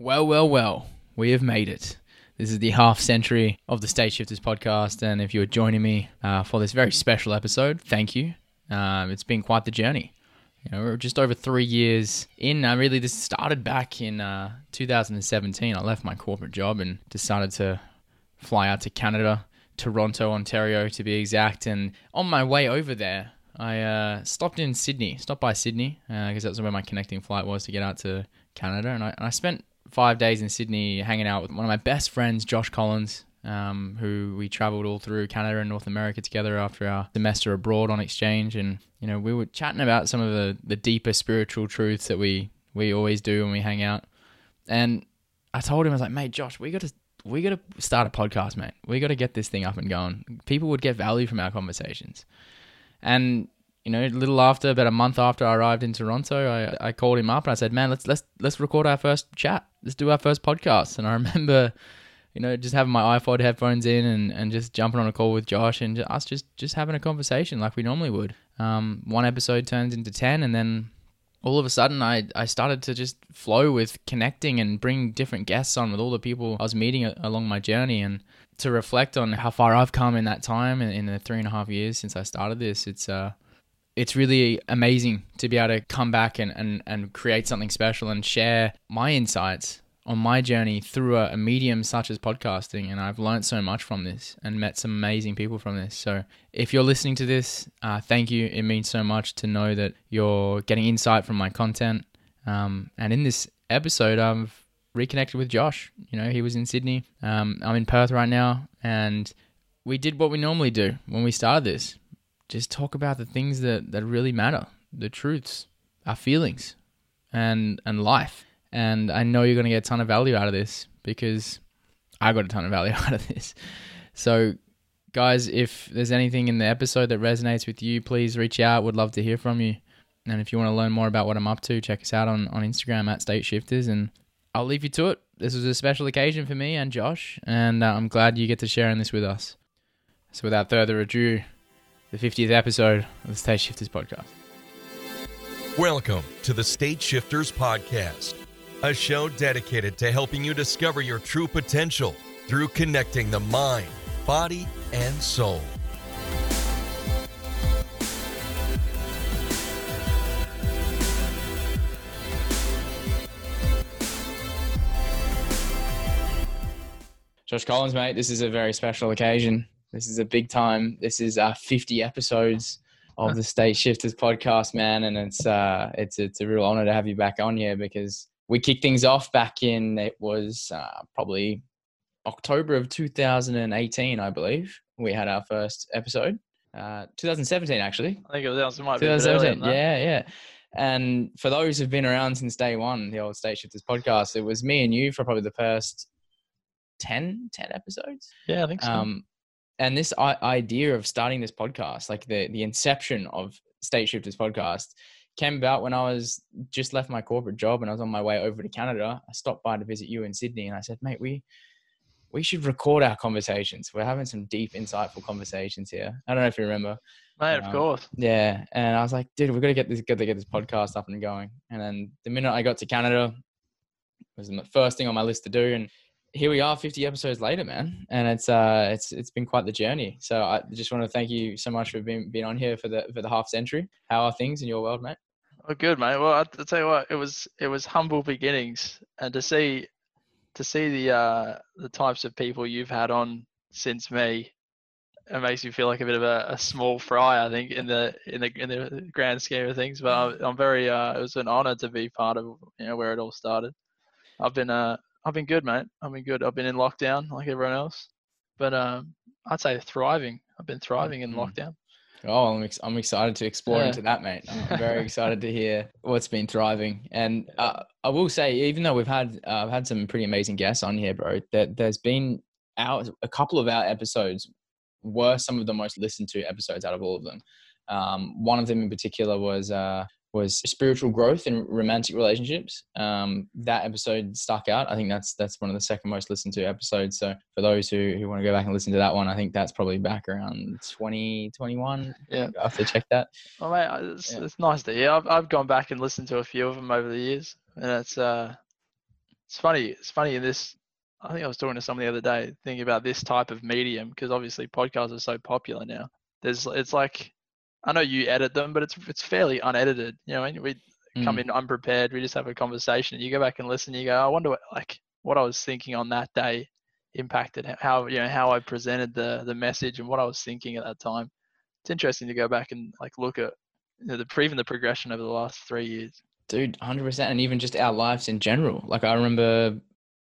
Well, well, well, we have made it. This is the half century of the State Shifters podcast, and if you're joining me uh, for this very special episode, thank you. Um, it's been quite the journey. You know, we're just over three years in. Uh, really, this started back in uh, 2017. I left my corporate job and decided to fly out to Canada, Toronto, Ontario to be exact. And on my way over there, I uh, stopped in Sydney, stopped by Sydney, because that's where my connecting flight was to get out to Canada. And I, and I spent five days in Sydney hanging out with one of my best friends, Josh Collins, um, who we traveled all through Canada and North America together after our semester abroad on exchange. And, you know, we were chatting about some of the, the deeper spiritual truths that we, we always do when we hang out. And I told him, I was like, mate, Josh, we got to we got to start a podcast, mate. We got to get this thing up and going. People would get value from our conversations. And you know, a little after, about a month after I arrived in Toronto, I, I called him up and I said, "Man, let's let's let's record our first chat. Let's do our first podcast." And I remember, you know, just having my iPod headphones in and, and just jumping on a call with Josh and just, us just just having a conversation like we normally would. Um, one episode turns into ten, and then all of a sudden, I I started to just flow with connecting and bring different guests on with all the people I was meeting along my journey and to reflect on how far I've come in that time in, in the three and a half years since I started this. It's uh it's really amazing to be able to come back and, and, and create something special and share my insights on my journey through a, a, medium such as podcasting. And I've learned so much from this and met some amazing people from this. So if you're listening to this, uh, thank you. It means so much to know that you're getting insight from my content. Um, and in this episode, I've reconnected with Josh. You know, he was in Sydney. Um, I'm in Perth right now. And we did what we normally do when we started this just talk about the things that, that really matter, the truths, our feelings, and and life. And I know you're going to get a ton of value out of this because I got a ton of value out of this. So, guys, if there's anything in the episode that resonates with you, please reach out. Would love to hear from you. And if you want to learn more about what I'm up to, check us out on, on Instagram at State Shifters. And I'll leave you to it. This was a special occasion for me and Josh, and uh, I'm glad you get to share in this with us. So, without further ado, the 50th episode of the State Shifters Podcast. Welcome to the State Shifters Podcast, a show dedicated to helping you discover your true potential through connecting the mind, body, and soul. Josh Collins, mate, this is a very special occasion. This is a big time. This is uh, 50 episodes of the State Shifters podcast, man, and it's uh, it's it's a real honor to have you back on here because we kicked things off back in it was uh, probably October of 2018, I believe. We had our first episode. Uh, 2017, actually. I think it was. It might 2017. yeah, yeah. And for those who've been around since day one, the old State Shifters podcast, it was me and you for probably the first 10, 10 episodes. Yeah, I think so. Um, and this idea of starting this podcast, like the the inception of State Shifters podcast, came about when I was just left my corporate job and I was on my way over to Canada. I stopped by to visit you in Sydney, and I said, "Mate, we we should record our conversations. We're having some deep, insightful conversations here." I don't know if you remember. Mate, um, of course. Yeah, and I was like, "Dude, we've got to get this, got to get this podcast up and going." And then the minute I got to Canada, was the first thing on my list to do, and here we are 50 episodes later man. And it's uh it's it's been quite the journey. So i just want to thank you so much for being being on here for the for the half century. How are things in your world mate? Oh good mate. Well i'll tell you what it was it was humble beginnings. And to see to see the uh the types of people you've had on since me it makes me feel like a bit of a, a small fry i think in the in the in the grand scheme of things. But i'm, very uh it was an honor to be part of you know where it all started. I've been uh I've been good, mate. I've been good. I've been in lockdown like everyone else, but um, I'd say thriving. I've been thriving in mm-hmm. lockdown. Oh, I'm, ex- I'm excited to explore yeah. into that, mate. I'm very excited to hear what's been thriving. And uh, I will say, even though we've had uh, I've had some pretty amazing guests on here, bro, that there's been our a couple of our episodes were some of the most listened to episodes out of all of them. Um, one of them in particular was uh, was spiritual growth in romantic relationships. Um, that episode stuck out. I think that's that's one of the second most listened to episodes. So for those who, who want to go back and listen to that one, I think that's probably back around 2021. yeah, I have to check that. Well, mate, it's, yeah. it's nice to hear. I've, I've gone back and listened to a few of them over the years, and it's uh, it's funny. It's funny in this. I think I was talking to someone the other day thinking about this type of medium because obviously podcasts are so popular now. There's it's like I know you edit them, but it's it's fairly unedited. You know, we come Mm. in unprepared. We just have a conversation. You go back and listen. You go, I wonder what like what I was thinking on that day impacted how you know how I presented the the message and what I was thinking at that time. It's interesting to go back and like look at you know, the even the progression over the last three years. dude 100% and even just our lives in general like i remember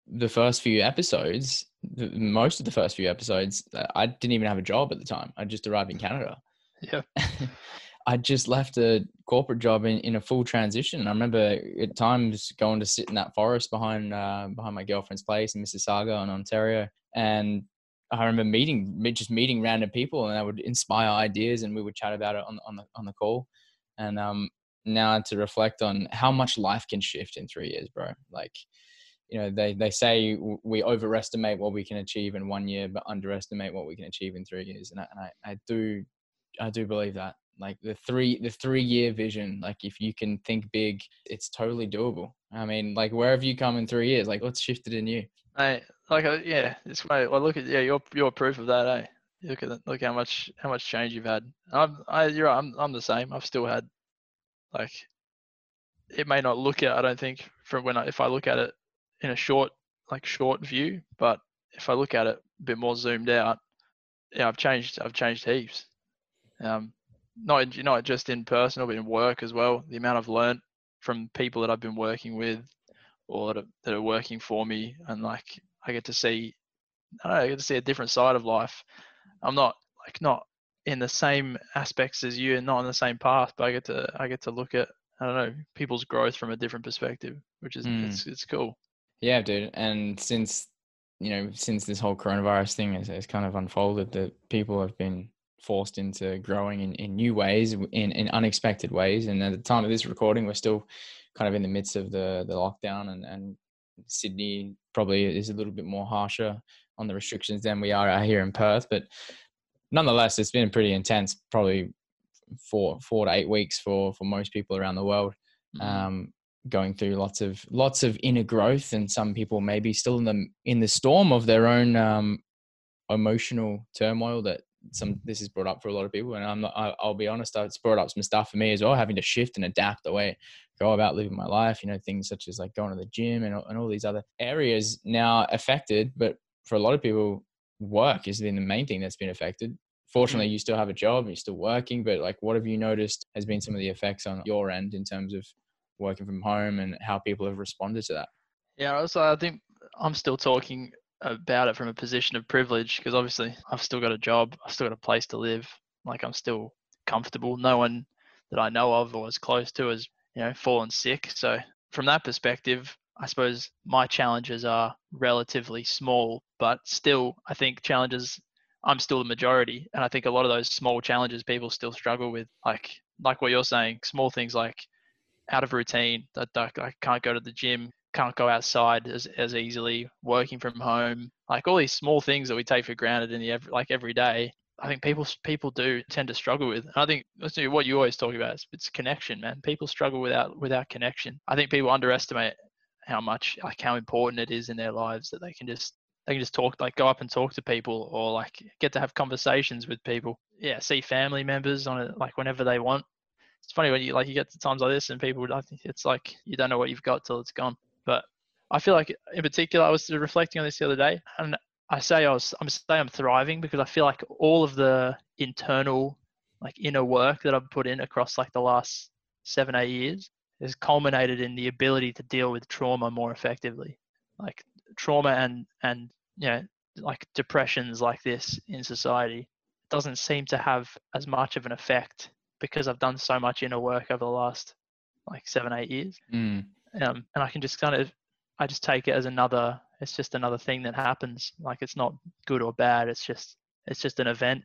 the first few episodes the, most of the first few episodes uh, i didn't even have a job at the time i just arrived in canada Yeah. i just left a corporate job in, in a full transition i remember at times going to sit in that forest behind uh, behind my girlfriend's place in mississauga in ontario and I remember meeting, just meeting random people, and I would inspire ideas, and we would chat about it on on the on the call. And um, now to reflect on how much life can shift in three years, bro. Like, you know, they they say we overestimate what we can achieve in one year, but underestimate what we can achieve in three years. And I, and I, I do, I do believe that. Like the three the three year vision, like if you can think big, it's totally doable. I mean, like wherever you come in three years, like let's shift it in you. Hey, like uh, yeah, it's great. Well, look at yeah, you're you're proof of that, eh? Look at that, look how much how much change you've had. I'm I you're right, I'm I'm the same. I've still had like it may not look at I don't think from when I if I look at it in a short like short view, but if I look at it a bit more zoomed out, yeah, I've changed I've changed heaps. Um, not in- not just in personal, but in work as well. The amount I've learned from people that I've been working with or that are, that are working for me and like I get to see I don't know, I get to see a different side of life. I'm not like not in the same aspects as you and not on the same path, but I get to I get to look at I don't know people's growth from a different perspective, which is Mm. it's it's cool. Yeah, dude. And since you know, since this whole coronavirus thing has, has kind of unfolded, that people have been forced into growing in, in new ways, in, in unexpected ways. And at the time of this recording, we're still kind of in the midst of the the lockdown, and and Sydney probably is a little bit more harsher on the restrictions than we are out here in Perth. But nonetheless, it's been pretty intense. Probably four four to eight weeks for for most people around the world Mhm. um, going through lots of lots of inner growth, and some people maybe still in the in the storm of their own um, emotional turmoil. That some this is brought up for a lot of people, and I'm not. I, I'll be honest, uh, it's brought up some stuff for me as well, having to shift and adapt the way I go about living my life. You know, things such as like going to the gym and all- and all these other areas now affected, but for a lot of people, work been the main thing that's been affected fortunately mm. you still have a job you're still working but like what have you noticed has been some of the effects on your end in terms of working from home and how people have responded to that Yeah, also I think I'm still talking about it from a position of privilege because obviously I've still got a job, I've still got a place to live. Like I'm still comfortable. No one that I know of or is close to has, you know, fallen sick. So from that perspective, I suppose my challenges are relatively small, but still I think challenges I'm still the majority. And I think a lot of those small challenges people still struggle with. Like like what you're saying, small things like out of routine, that that I can't go to the gym, can't go outside as, as easily, working from home, like all these small things that we take for granted in the ev- like every day. I think people people do tend to struggle with. And I think what you always talk about. Is it's connection, man. People struggle without without connection. I think people underestimate how much like how important it is in their lives that they can just they can just talk like go up and talk to people or like get to have conversations with people. Yeah, see family members on it like whenever they want it's funny when you like you get to times like this and people I think it's like you don't know what you've got till it's gone. But I feel like in particular I was reflecting on this the other day and I say I was I'm saying I'm thriving because I feel like all of the internal like inner work that I've put in across like the last seven, eight years has culminated in the ability to deal with trauma more effectively. Like trauma and and you know like depressions like this in society doesn't seem to have as much of an effect because I've done so much inner work over the last like seven, eight years. mm. Um, and I can just kind of, I just take it as another, it's just another thing that happens. Like it's not good or bad. It's just, it's just an event.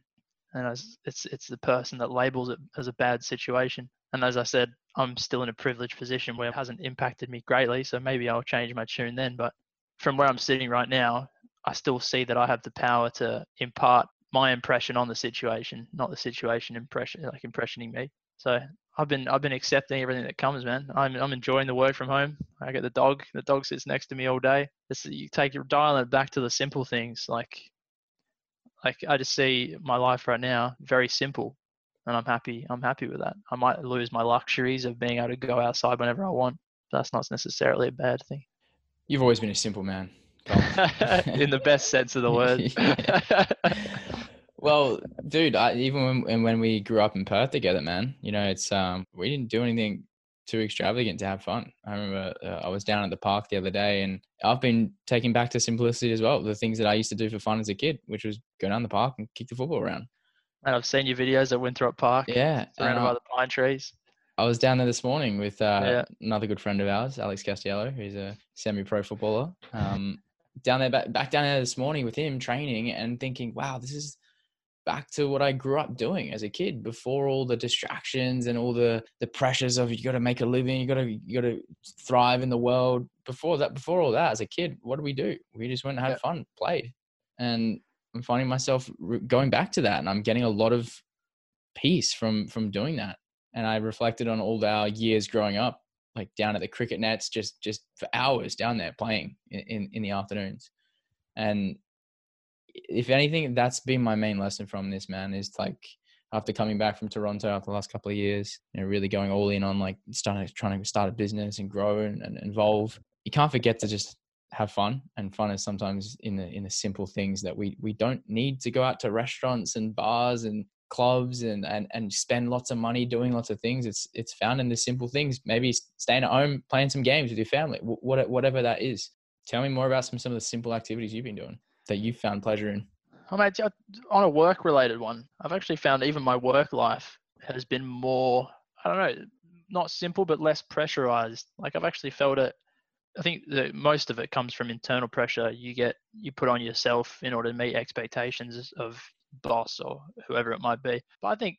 And as it's, it's the person that labels it as a bad situation. And as I said, I'm still in a privileged position where it hasn't impacted me greatly. So maybe I'll change my tune then. But from where I'm sitting right now, I still see that I have the power to impart my impression on the situation, not the situation impression like impressioning me. So I've been I've been accepting everything that comes, man. I'm I'm enjoying the work from home. I get the dog. The dog sits next to me all day. It's, you take your dial it back to the simple things. Like like I just see my life right now very simple, and I'm happy. I'm happy with that. I might lose my luxuries of being able to go outside whenever I want. That's not necessarily a bad thing. You've always been a simple man. In the best sense of the word. well, dude, I, even when when we grew up in Perth together, man, you know, it's um, we didn't do anything too extravagant to have fun. I remember uh, I was down at the park the other day, and I've been taking back to simplicity as well. The things that I used to do for fun as a kid, which was go down the park and kick the football around. And I've seen your videos at Winthrop Park. Yeah, surrounded by the pine trees. I was down there this morning with uh, yeah. another good friend of ours, Alex Castiello, who's a semi-pro footballer. Um, down there, back, back down there this morning with him training and thinking, wow, this is back to what I grew up doing as a kid before all the distractions and all the the pressures of you got to make a living, you got to you got to thrive in the world. Before that, before all that, as a kid, what did we do? We just went and had yeah. fun, played, and I'm finding myself going back to that, and I'm getting a lot of peace from from doing that. And I reflected on all our years growing up, like down at the cricket nets, just just for hours down there playing in in, in the afternoons, and if anything, that's been my main lesson from this man is like after coming back from Toronto after the last couple of years, you know, really going all in on like starting trying to start a business and grow and, and involve. You can't forget to just have fun, and fun is sometimes in the in the simple things that we we don't need to go out to restaurants and bars and clubs and and and spend lots of money doing lots of things. It's it's found in the simple things. Maybe staying at home, playing some games with your family, whatever that is. Tell me more about some some of the simple activities you've been doing that you found pleasure in? I mean, on a work related one, I've actually found even my work life has been more, I don't know, not simple, but less pressurized. Like I've actually felt it. I think that most of it comes from internal pressure you get, you put on yourself in order to meet expectations of boss or whoever it might be. But I think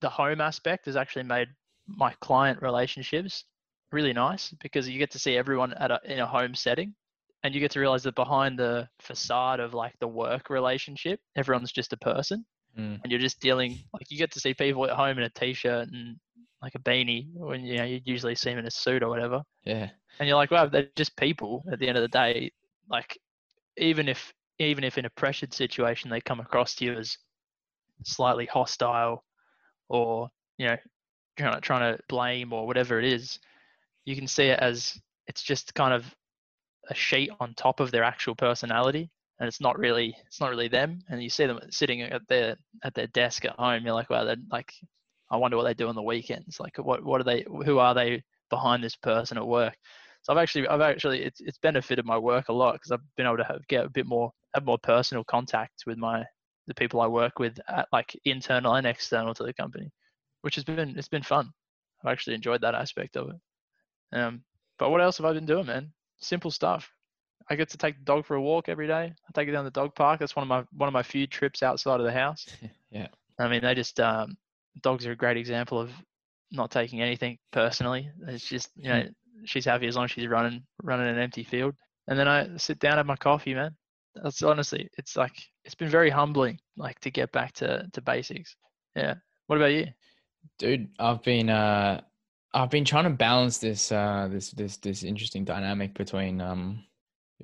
the home aspect has actually made my client relationships really nice because you get to see everyone at a, in a home setting and you get to realize that behind the facade of like the work relationship everyone's just a person mm. and you're just dealing like you get to see people at home in a t-shirt and like a beanie when you know you usually see them in a suit or whatever. Yeah. And you're like wow they're just people at the end of the day. Like even if even if in a pressured situation they come across to you as slightly hostile or you know trying to, trying to blame or whatever it is you can see it as it's just kind of a sheet on top of their actual personality and it's not really it's not really them. And you see them sitting at their at their desk at home you're like well they're like i wonder what they do on the weekends. Like what what are they who are they behind this person at work? So i've actually i've actually it's, it's benefited my work a lot because i've been able to have, get a bit more have more personal contact with my the people i work with at, like internal and external to the company which has been it's been fun. I've actually enjoyed that aspect of it. Um but what else have i been doing man simple stuff. I get to take the dog for a walk every day. I take it down the dog park. That's one of my one of my few trips outside of the house. yeah. I mean, they just um, dogs are a great example of not taking anything personally. It's just you know she's happy as long as she's running running an empty field. And then I sit down have my coffee, man. That's honestly, it's like it's been very humbling, like to get back to to basics. Yeah. What about you? Dude, I've been uh I've been trying to balance this uh this this this interesting dynamic between um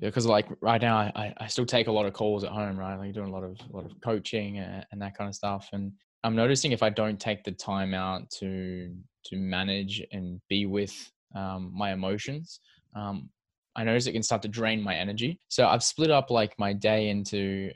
because like right now I, I still take a lot of calls at home right? Like doing a lot of a lot of coaching and, and that kind of stuff. And I'm noticing if I don't take the time out to to manage and be with um, my emotions um, I notice it can start to drain my energy. So I've split up like my day into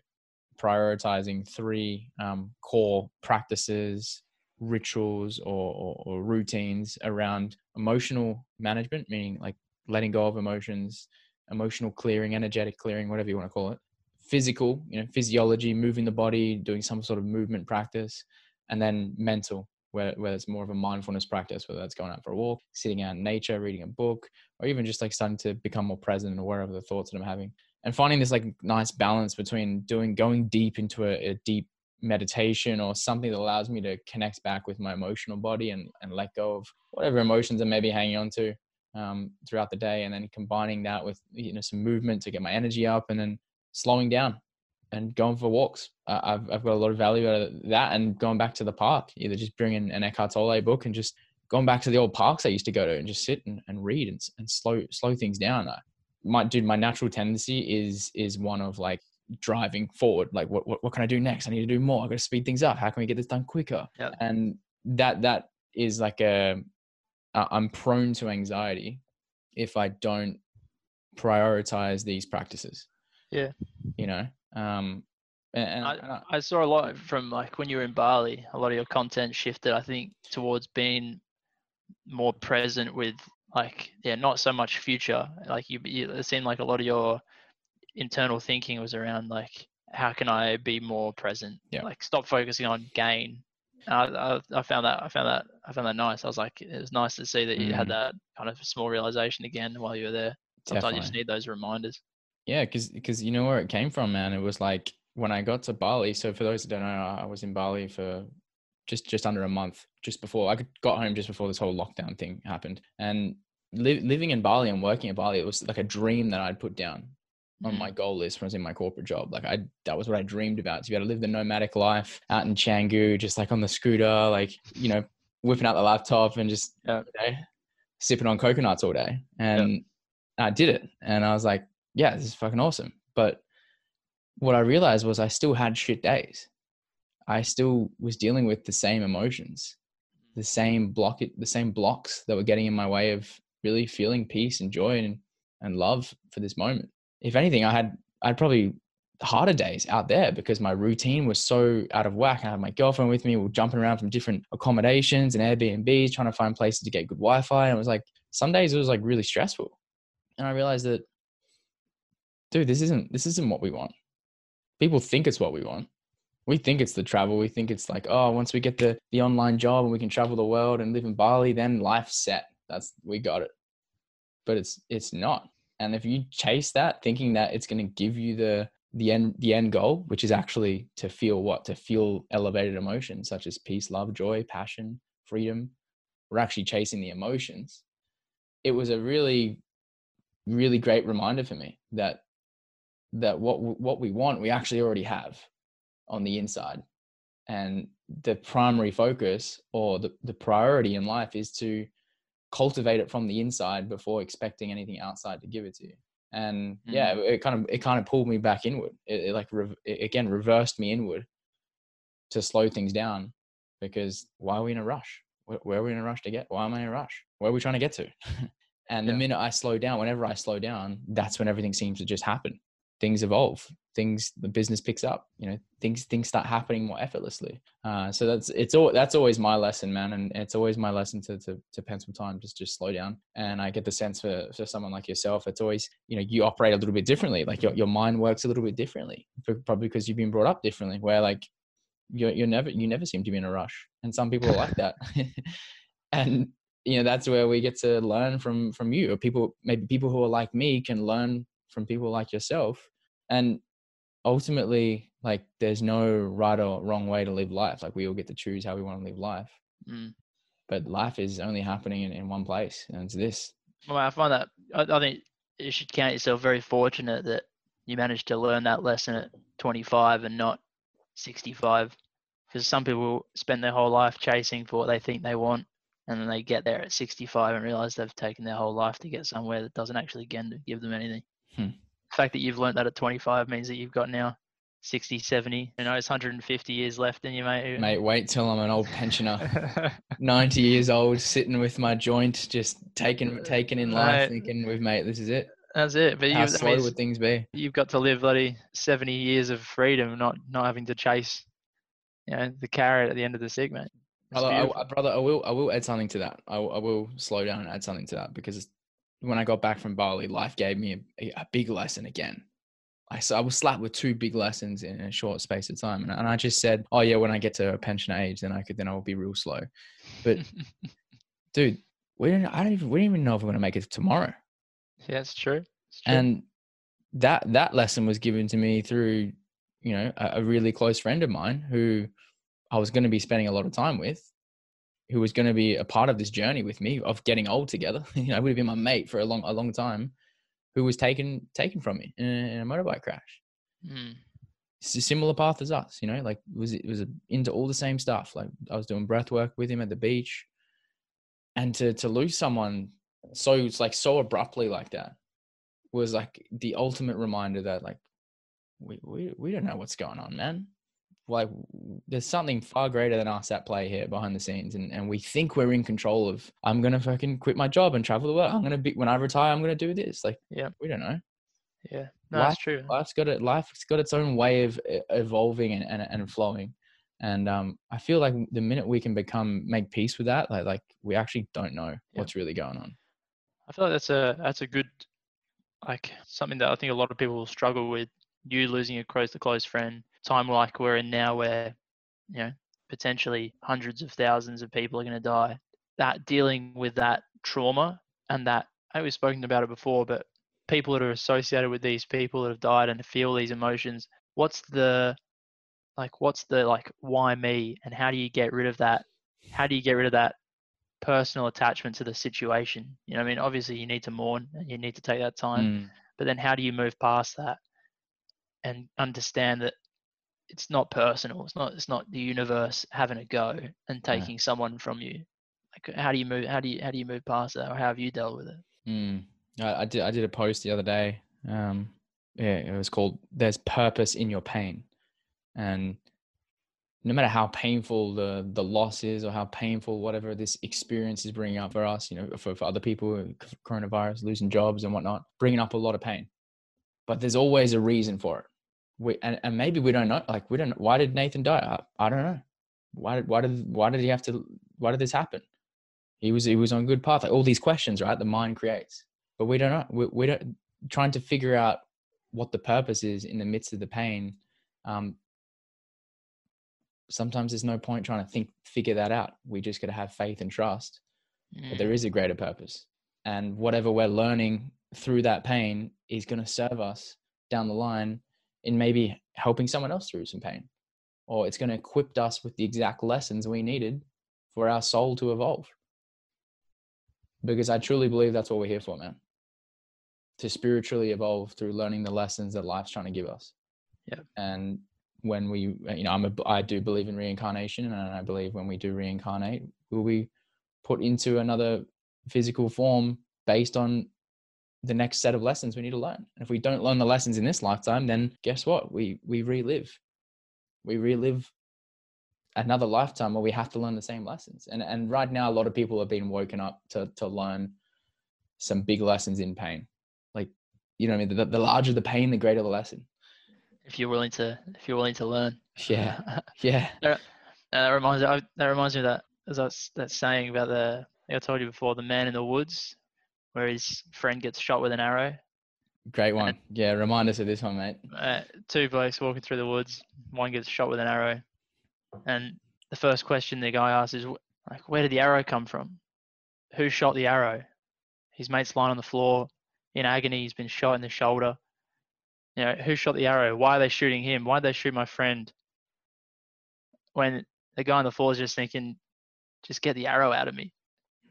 prioritizing three um, core practices rituals or, or, or routines around emotional management, meaning like letting go of emotions, emotional clearing, energetic clearing, whatever you want to call it. Physical, you know, physiology, moving the body, doing some sort of movement practice, and then mental, where, where it's more of a mindfulness practice, whether that's going out for a walk, sitting out in nature, reading a book, or even just like starting to become more present and aware of the thoughts that I'm having. And finding this like nice balance between doing going deep into a, a deep meditation or something that allows me to connect back with my emotional body and, and let go of whatever emotions I may be hanging on to um, throughout the day. And then combining that with, you know, some movement to get my energy up and then slowing down and going for walks. Uh, I've, I've got a lot of value out of that and going back to the park, either just bringing an Eckhart Tolle book and just going back to the old parks I used to go to and just sit and, and read and, and slow slow things down. I, my dude, my natural tendency is is one of like driving forward. Like, what what, what can I do next? I need to do more. I got to speed things up. How can we get this done quicker? Yeah. And that that is like a I'm prone to anxiety if I don't prioritize these practices. Yeah. You know, um, and, and, I, I- I saw a lot from like when you were in Bali, a lot of your content shifted, I think, towards being more present with like, yeah, not so much future. Like you, you it seemed like a lot of your internal thinking was around like, how can I be more present? Yeah. Like stop focusing on gain. And I, I, found that, I found that, I found that nice. I was like, it was nice to see that you had Mm. that kind of small realization again while you were there. Sometimes you just need those reminders. Yeah, because because you know where it came from, man. It was like when I got to Bali. So for those who don't know, I was in Bali for just just under a month, just before I got home just before this whole lockdown thing happened. And li- living in Bali and working at Bali, it was like a dream that I'd put down on Mm. my goal list when I was in my corporate job. Like I, that was what I dreamed about to be able to live the nomadic life out in Canggu, just like on the scooter, like you know, whipping out the laptop and just Yeah. you know, sipping on coconuts all day. And I did it, and I was like, yeah, this is fucking awesome. But what I realized was I still had shit days. I still was dealing with the same emotions, the same block, the same blocks that were getting in my way of really feeling peace and joy and, and love for this moment. If anything, I had I'd probably harder days out there because my routine was so out of whack. I had my girlfriend with me. We were jumping around from different accommodations and Airbnbs, trying to find places to get good Wi-Fi. And it was like some days it was like really stressful. And I realized that, dude, this isn't this isn't what we want. People think it's what we want. We think it's the travel. We think it's like, oh, once we get the the online job and we can travel the world and live in Bali, then life's set. That's we got it. But it's it's not. And if you chase that, thinking that it's going to give you the the end the end goal, which is actually to feel what to feel elevated emotions such as peace, love, joy, passion, freedom. We're actually chasing the emotions. It was a really, really great reminder for me that that what what we want we actually already have on the inside, and the primary focus or the, the priority in life is to cultivate it from the inside before expecting anything outside to give it to you. And yeah mm. it kind of it kind of pulled me back inward. It, it like rev- it again reversed me inward to slow things down because why are we in a rush? Where, where are we in a rush to get? Why am i in a rush? Where are we trying to get to? And the Yeah. minute i slow down whenever i slow down that's when everything seems to just happen things evolve things the business picks up you know things things start happening more effortlessly. Uh, so that's it's all that's always my lesson man and it's always my lesson to to, to spend some time just just slow down. And i get the sense for for someone like yourself it's always you know you operate a little bit differently like your, your mind works a little bit differently pro- probably because you've been brought up differently where like you're, you're never you never seem to be in a rush and some people are like that. And you know that's where we get to learn from from you. Or people maybe people who are like me can learn from people like yourself and ultimately like there's no right or wrong way to live life like we all get to choose how we want to live life Mm. but life is only happening in, in one place and it's this Well, I find that I, I think you should count yourself very fortunate that you managed to learn that lesson at 25 and not 65. Because some people spend their whole life chasing for what they think they want, and then they get there at 65 and realize they've taken their whole life to get somewhere that doesn't actually give them anything. Hmm. The fact that you've learned that at 25 means that you've got now 60, 70, you know, it's 150 years left in you, mate. mate wait till i'm an old pensioner 90 years old sitting with my joint just taking taking in life Mate. thinking with mate this is it That's it. But you, how that slow would things be you've got to live bloody 70 years of freedom, not not having to chase, you know, the carrot at the end of the stick, mate. Brother, I, brother, I will, I will add something to that. I, will- I will slow down and add something to that because it's- when I got back from Bali, life gave me a, a big lesson again. I, so I was slapped with two big lessons in a short space of time, and, and I just said, "Oh yeah, when I get to a pension age, then I could, then I will be real slow." But dude, we don't, I don't even, we don't even know if we're gonna make it tomorrow. yeah, it's true. It's true. And that that lesson was given to me through, you know, a, a really close friend of mine who I was going to be spending a lot of time with, who was going to be a part of this journey with me of getting old together. you know, would have been my mate for a long a long time, who was taken taken from me in a, in a motorbike crash. Mm. It's a similar path as us, you know, like was it was into all the same stuff. Like I was doing breath work with him at the beach. and to to lose someone so it's like so abruptly like that was like the ultimate reminder that like we we, we don't know what's going on man like there's something far greater than us at play here behind the scenes and, and we think we're in control of i'm gonna fucking quit my job and travel the world i'm gonna be when i retire i'm gonna do this like Yeah. we don't know Yeah, no, Life- that's true. life's got it life's got its own way of evolving and, and, and flowing and um i feel like the minute we can become make peace with that like like we actually don't know what's really going on I feel like that's a that's a good like something that I think a lot of people will struggle with. You losing a close to close friend, time like we're in now, where you know potentially hundreds of thousands of people are going to die. That dealing with that trauma and that I we've spoken about it before, but people that are associated with these people that have died and feel these emotions, what's the like what's the like why me and how do you get rid of that? How do you get rid of that personal attachment to the situation. You know, I mean, obviously you need to mourn and you need to take that time, Mm, but then how do you move past that and understand that it's not personal. It's not. It's not the universe having a go and taking someone from you. Like, how do you move? How do you how do you move past that, or how have you dealt with it? mm. I, I did i did a post the other day um yeah it was called there's purpose in your pain and no matter how painful the the loss is or how painful whatever this experience is bringing up for us you know for, for other people coronavirus losing jobs and whatnot bringing up a lot of pain but there's always a reason for it we, and, and maybe we don't know like we don't why did nathan die? I, I don't know. Why did why did why did he have to why did this happen? He was he was on good path like all these questions right the mind creates but we don't know. We, we don't trying to figure out what the purpose is in the midst of the pain um, sometimes there's no point trying to think figure that out. We just got to have faith and trust Mm, there is a greater purpose and whatever we're learning through that pain is going to serve us down the line in maybe helping someone else through some pain or it's going to equip us with the exact lessons we needed for our soul to evolve. Because i truly believe that's what we're here for man. To spiritually evolve through learning the lessons that life's trying to give us. Yeah. and when we uh, you know i'm a i do believe in reincarnation and i believe when we do reincarnate will we put into another physical form based on the next set of lessons we need to learn. And if we don't learn the lessons in this lifetime, then guess what? We we relive. We relive another lifetime where we have to learn the same lessons. And and right now a lot of people have been woken up to to learn some big lessons in pain. Like you know what I mean? The, the larger the pain, the greater the lesson. If you're willing to, if you're willing to learn. Yeah. Yeah. Uh, that reminds I, that reminds me of that as that, that saying about the I told you before the man in the woods where his friend gets shot with an arrow. Great one. Yeah, remind us of this one, mate. Uh, two blokes walking through the woods. One gets shot with an arrow, and the first question the guy asks is like, "Where did the arrow come from? Who shot the arrow?" His mate's lying on the floor in agony. He's been shot in the shoulder. You know, who shot the arrow? Why are they shooting him? Why did they shoot my friend? When the guy on the floor is just thinking, just get the arrow out of me.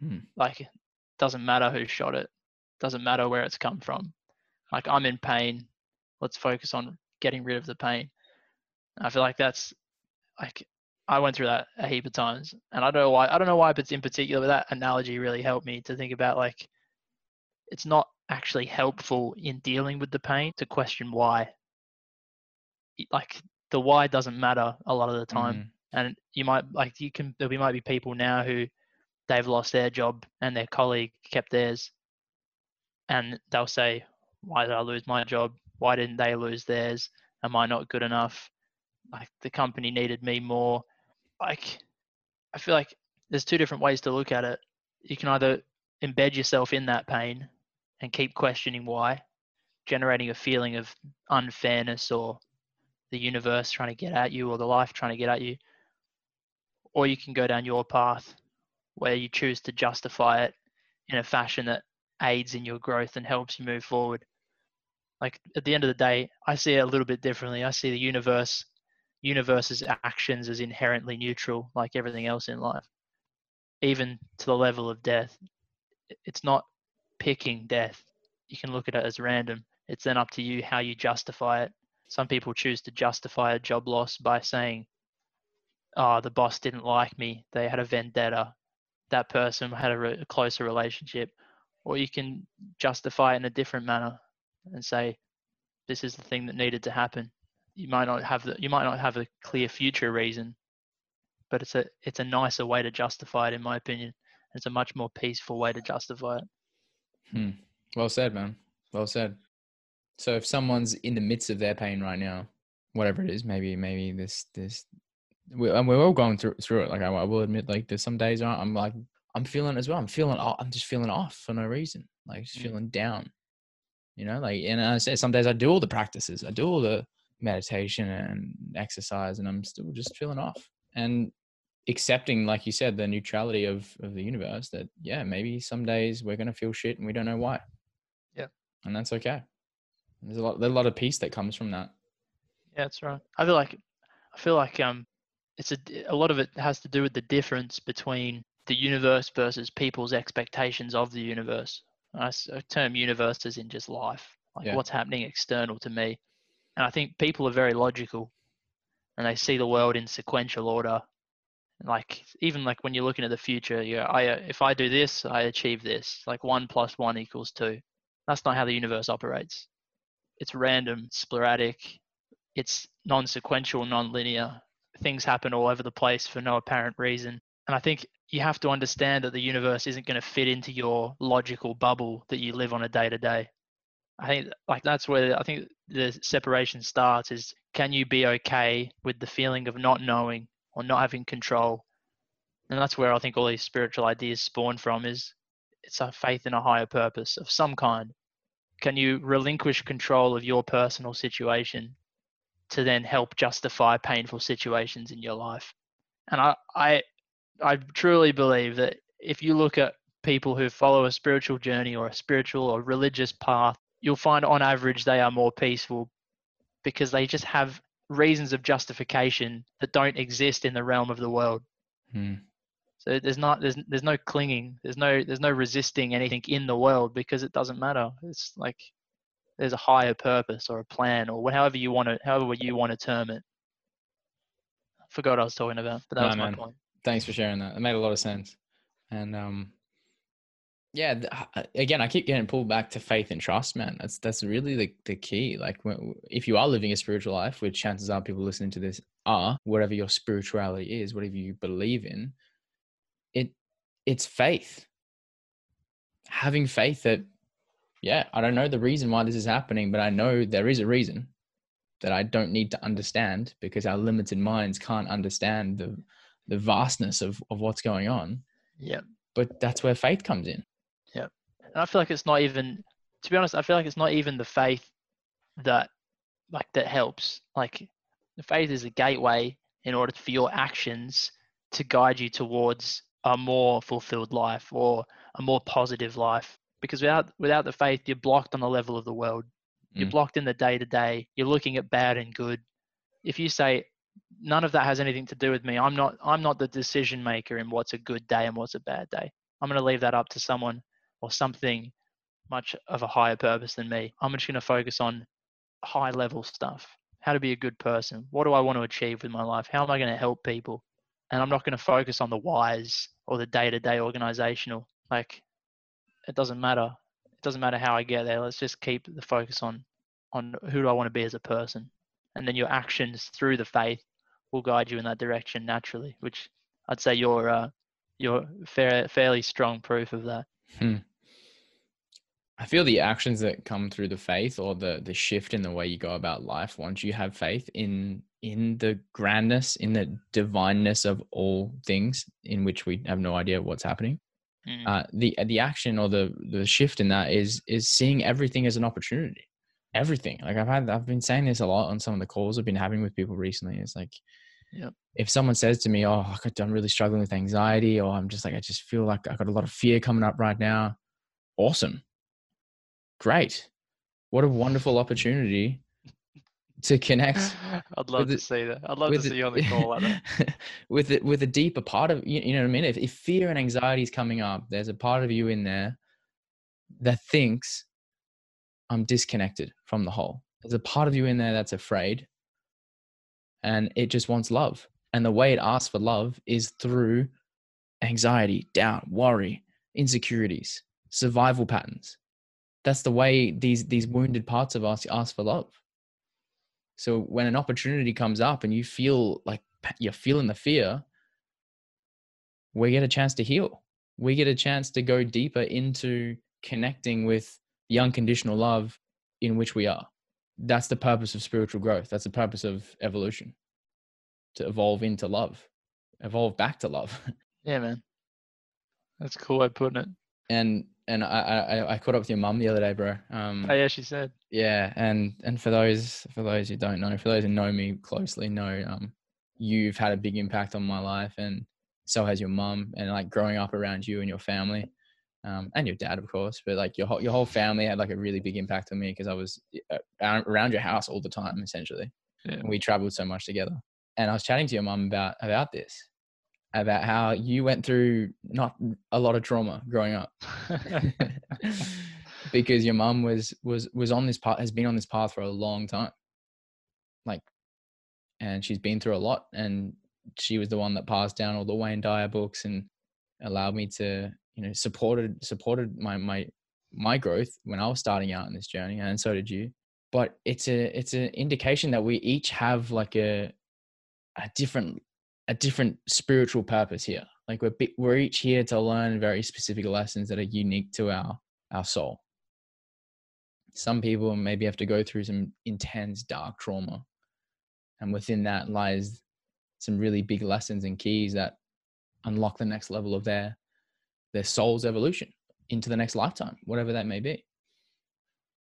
Hmm. Like, doesn't matter who shot it. Doesn't matter where it's come from. Like, I'm in pain. Let's focus on getting rid of the pain. I feel like that's like I went through that a heap of times, and I don't know why. I don't know why, but in particular, but that analogy really helped me to think about like it's not actually helpful in dealing with the pain to question why. Like the why doesn't matter a lot of the time Mhm. and you might like you can there might be people now who they've lost their job and their colleague kept theirs. And they'll say why did i lose my job? Why didn't they lose theirs? Am i not good enough? Like the company needed me more. Like i feel like there's two different ways to look at it. You can either embed yourself in that pain and keep questioning why generating a feeling of unfairness or the universe trying to get at you or the life trying to get at you or you can go down your path where you choose to justify it in a fashion that aids in your growth and helps you move forward. Like at the end of the day, I see it a little bit differently. I see the universe, universe's actions as inherently neutral, like everything else in life, even to the level of death. It's not picking death. You can look at it as random. It's then up to you how you justify it. Some people choose to justify a job loss by saying, oh, the boss didn't like me. They had a vendetta. That person had a, re- a closer relationship, or you can justify it in a different manner and say, "This is the thing that needed to happen." You might not have the you might not have a clear future reason, but it's a it's a nicer way to justify it, in my opinion. It's a much more peaceful way to justify it. Hmm. Well said, man. Well said. So if someone's in the midst of their pain right now, whatever it is, maybe maybe this this we, and we're all going through through it. Like I, I will admit, like there's some days I'm like I'm feeling as well. I'm feeling I'm just feeling off for no reason. Like just Mm. feeling down. You know, like and I say some days I do all the practices, I do all the meditation and exercise, and I'm still just feeling off. And accepting, like you said, the neutrality of of the universe. That yeah, maybe some days we're gonna feel shit and we don't know why. Yeah. and that's okay. There's a lot, there's a lot of peace that comes from that. Yeah, that's right. I feel like I feel like um, it's a, a lot of it has to do with the difference between the universe versus people's expectations of the universe. I term universe as in just life, like Yeah. what's happening external to me. And I think people are very logical, and they see the world in sequential order. Like even like when you're looking at the future, you I uh, if I do this, I achieve this. Like one plus one equals two. That's not how the universe operates. It's random, sporadic, it's non-sequential, non-linear. Things happen all over the place for no apparent reason. And I think you have to understand that the universe isn't going to fit into your logical bubble that you live on a day to day. I think like that's where I think the separation starts is can you be okay with the feeling of not knowing or not having control? And that's where I think all these spiritual ideas spawn from is it's a faith in a higher purpose of some kind. Can you relinquish control of your personal situation to then help justify painful situations in your life. And I, I, I truly believe that if you look at people who follow a spiritual journey or a spiritual or religious path, you'll find on average they are more peaceful because they just have reasons of justification that don't exist in the realm of the world. Hmm. So there's not there's there's no clinging, there's no there's no resisting anything in the world because it doesn't matter. It's like there's a higher purpose or a plan or however you want to however you want to term it. I forgot what I was talking about, but that Nah, was my point. Thanks for sharing that. It made a lot of sense. And um, yeah, again, I keep getting pulled back to faith and trust, man. That's that's really the the key. Like, when, if you are living a spiritual life, which chances are people listening to this are, whatever your spirituality is, whatever you believe in, it it's faith. Having faith that, yeah, I don't know the reason why this is happening, but I know there is a reason that I don't need to understand because our limited minds can't understand the the vastness of, of what's going on. Yeah. But that's where faith comes in. Yeah. And I feel like it's not even to be honest, I feel like it's not even the faith that like that helps. Like the faith is a gateway in order for your actions to guide you towards a more fulfilled life or a more positive life. Because without without the faith, you're blocked on the level of the world. You're Mm. blocked in the day to day. You're looking at bad and good. If you say none of that has anything to do with me, I'm not I'm not the decision maker in what's a good day and what's a bad day. I'm going to leave that up to someone or something much of a higher purpose than me. I'm just going to focus on high level stuff. How to be a good person. What do I want to achieve with my life? How am I going to help people? And I'm not going to focus on the whys or the day to day organizational. Like, it doesn't matter. It doesn't matter how I get there. Let's just keep the focus on on who do I want to be as a person. And then your actions through the faith will guide you in that direction naturally, which I'd say you're uh, you're fair, fairly strong proof of that. I feel the actions that come through the faith or the the shift in the way you go about life once you have faith in in the grandness, in the divineness of all things in which we have no idea what's happening. Mm. Uh, the the action or the the shift in that is is seeing everything as an opportunity. Everything. Like I've had I've been saying this a lot on some of the calls I've been having with people recently. It's like Yep. if someone says to me, "Oh, I'm really struggling with anxiety," or I'm just like, I just feel like I've got a lot of fear coming up right now. Awesome, great, what a wonderful opportunity to connect I'd love to see that. I'd love to see you on the call with it with a deeper part of you, you know what I mean. If, if fear and anxiety is coming up, there's a part of you in there that thinks I'm disconnected from the whole. There's a part of you in there that's afraid, and it just wants love. And the way it asks for love is through anxiety, doubt, worry, insecurities, survival patterns. That's the way these these wounded parts of us ask for love. So when an opportunity comes up and you feel like you're feeling the fear, we get a chance to heal. We get a chance to go deeper into connecting with the unconditional love in which we are. That's the purpose of spiritual growth. That's the purpose of evolution to evolve into love, evolve back to love. Yeah, man. That's cool way of putting it. And and I I, I caught up with your mum the other day, bro. Um, Oh, yeah, she said. yeah, and and for those for those who don't know, for those who know me closely, know um, you've had a big impact on my life, and so has your mum, and like growing up around you and your family, um, and your dad, of course, but like your whole your whole family had like a really big impact on me because I was uh, around your house all the time, essentially. Yeah. We traveled so much together, and I was chatting to your mum about about this, about how you went through not a lot of trauma growing up. Because your mum was was was on this path has been on this path for a long time. Like and she's been through a lot and she was the one that passed down all the wayne dyer books and allowed me to you know supported supported my my my growth when i was starting out in this journey and so did you. But it's a it's an indication that we each have like a a different a different spiritual purpose here. Like we're we're each here to learn very specific lessons that are unique to our our soul. Some people maybe have to go through some intense dark trauma and within that lies some really big lessons and keys that unlock the next level of their their soul's evolution into the next lifetime whatever that may be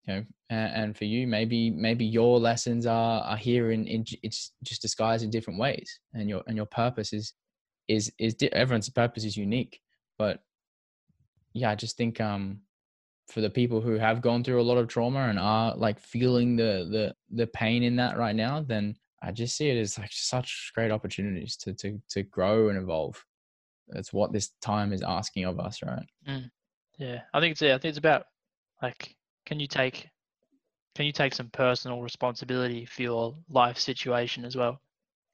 know and, and for you maybe maybe your lessons are are here in, in it's just disguised in different ways and your and your purpose is is is di- everyone's purpose is unique but yeah i just think um for the people who have gone through a lot of trauma and are like feeling the the the pain in that right now then i just see it as like such great opportunities to to to grow and evolve. That's what this time is asking of us right? Yeah, I think it's yeah, I think it's about like can you take can you take some personal responsibility for your life situation as well?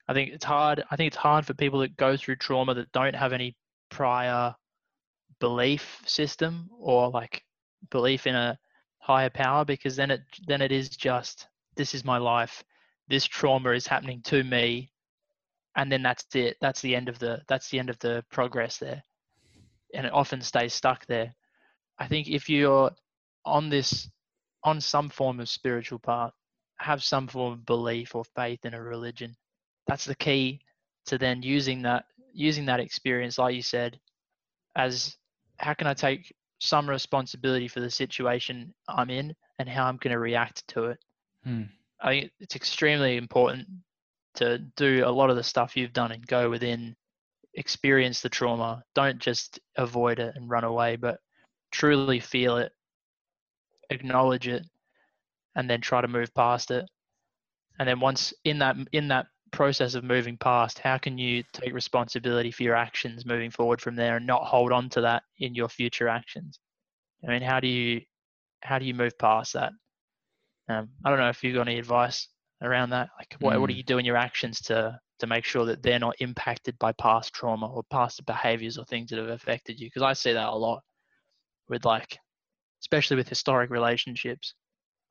I think it's hard. I think it's hard for people that go through trauma that don't have any prior belief system or like belief in a higher power because then it then it is just this is my life. This trauma is happening to me and then that's it. That's the end of the that's the end of the progress there. And it often stays stuck there. I think if you're on this, on some form of spiritual path, have some form of belief or faith in a religion, that's the key to then using that, using that experience, like you said, as how can I take some responsibility for the situation I'm in and how I'm going to react to it. Hmm. I think it's extremely important to do a lot of the stuff you've done and go within, experience the trauma. Don't just avoid it and run away, but truly feel it, acknowledge it, and then try to move past it. And then once in that in that process of moving past, how can you take responsibility for your actions moving forward from there and not hold on to that in your future actions? I mean, how do you how do you move past that? Um, I don't know if you've got any advice around that. Like, what what do Mm. you do in your actions to to make sure that they're not impacted by past trauma or past behaviors or things that have affected you? Because I see that a lot with like, especially with historic relationships.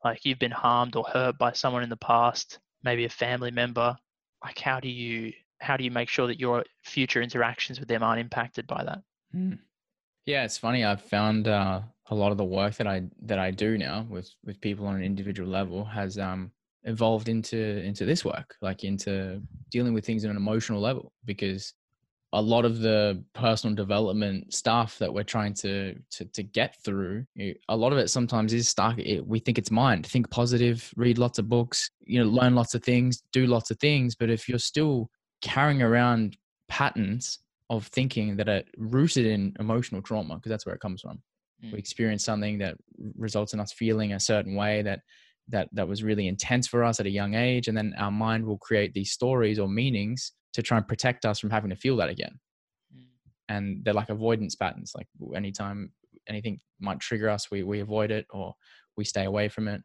Like you've been harmed or hurt by someone in the past, maybe a family member. Like, how do you how do you make sure that your future interactions with them aren't impacted by that? Mm. Yeah, it's funny. I've found uh, a lot of the work that I that I do now with with people on an individual level has um, evolved into into this work, like into dealing with things on an emotional level. Because a lot of the personal development stuff that we're trying to to, to get through, a lot of it sometimes is stuck. It, we think it's mind. Think positive. Read lots of books. You know, learn lots of things. Do lots of things. But if you're still carrying around patterns of thinking that are rooted in emotional trauma because that's where it comes from Mm. we experience something that results in us feeling a certain way that that that was really intense for us at a young age and then our mind will create these stories or meanings to try and protect us from having to feel that again Mm. and they're like avoidance patterns like anytime anything might trigger us we we avoid it or we stay away from it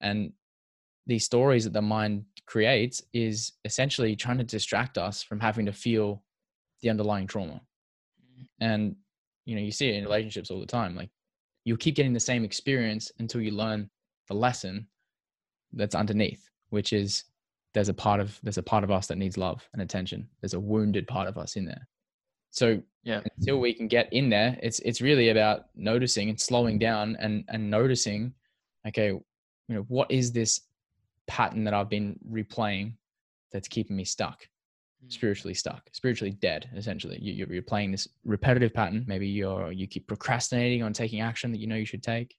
and these stories that the mind creates is essentially trying to distract us from having to feel the underlying trauma And you know, you see it in relationships all the time. Like you'll keep getting the same experience until you learn the lesson that's underneath, which is there's a part of there's a part of us that needs love and attention. There's a wounded part of us in there. So Yeah. until we can get in there, it's it's really about noticing and slowing down and and noticing, okay, you know, what is this pattern that I've been replaying that's keeping me stuck, Mm. spiritually stuck, spiritually dead. Essentially, you, you're, you're playing this repetitive pattern. Maybe you're you keep procrastinating on taking action that you know you should take.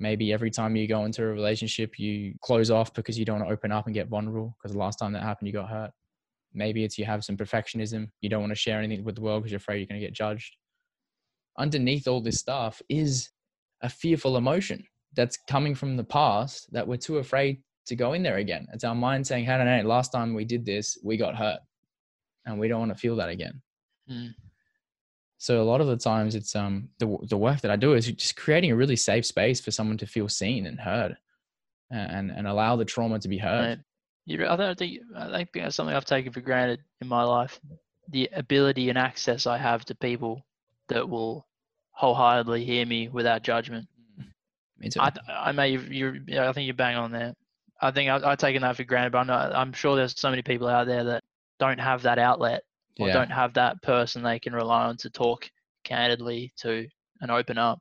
Maybe every time you go into a relationship, you close off because you don't want to open up and get vulnerable. Because the last time that happened, you got hurt. Maybe it's you have some perfectionism. You don't want to share anything with the world because you're afraid you're going to get judged. Underneath all this stuff is a fearful emotion that's coming from the past that we're too afraid to go in there again. It's our mind saying, hey, no, no, last time we did this, we got hurt and we don't want to feel that again. Mm. So a lot of the times it's um the the work that I do is just creating a really safe space for someone to feel seen and heard and and allow the trauma to be heard. You, I don't think I think that's something I've taken for granted in my life. The ability and access I have to people that will wholeheartedly hear me without judgment. Me too. I, I may you you I think you're bang on there. I think I, I've taken that for granted, but I'm, not, I'm sure there's so many people out there that don't have that outlet or yeah. don't have that person they can rely on to talk candidly to and open up.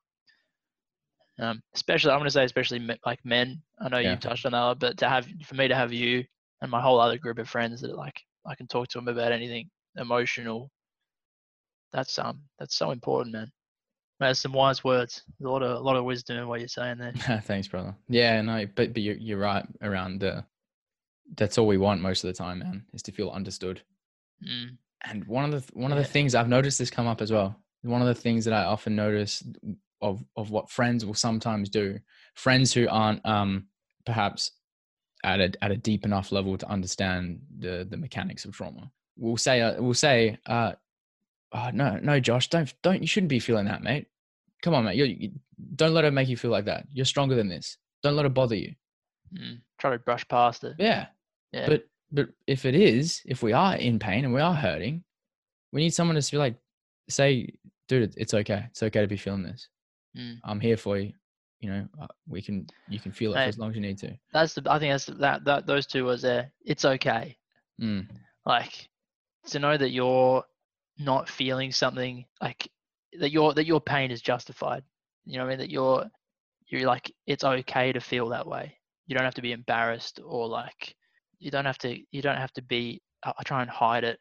Um, especially, I'm going to say, especially me- like men. I know Yeah. you've touched on that, but to have for me to have you and my whole other group of friends that like I can talk to them about anything emotional. That's um that's so important, man. That's some wise words. There's a lot of a lot of wisdom in what you're saying there. Thanks, brother. Yeah, no, but but you're you're right around the. That's all we want most of the time, man, is to feel understood. Mm, And one of the th- one of the Yeah. things I've noticed this come up as well. One of the things that I often notice of of what friends will sometimes do, friends who aren't um perhaps at a at a deep enough level to understand the the mechanics of trauma, will say uh, will say, uh, oh, no no Josh, don't don't you shouldn't be feeling that, mate. Come on, mate. You, you don't let it make you feel like that. You're stronger than this. Don't let it bother you. mm. Try to brush past it. Yeah. Yeah. But but if it is, if we are in pain and we are hurting, we need someone to be like, say, dude, it's okay. It's okay to be feeling this. Mm. I'm here for you. You know, uh, we can you can feel it for as long as you need to. That's the I think that's the- that that those two was there. It's okay. Mm. like to know that you're not feeling something like that your that your pain is justified you know what i mean that you're you're like it's okay to feel that way you don't have to be embarrassed or like you don't have to you don't have to be uh, i try and hide it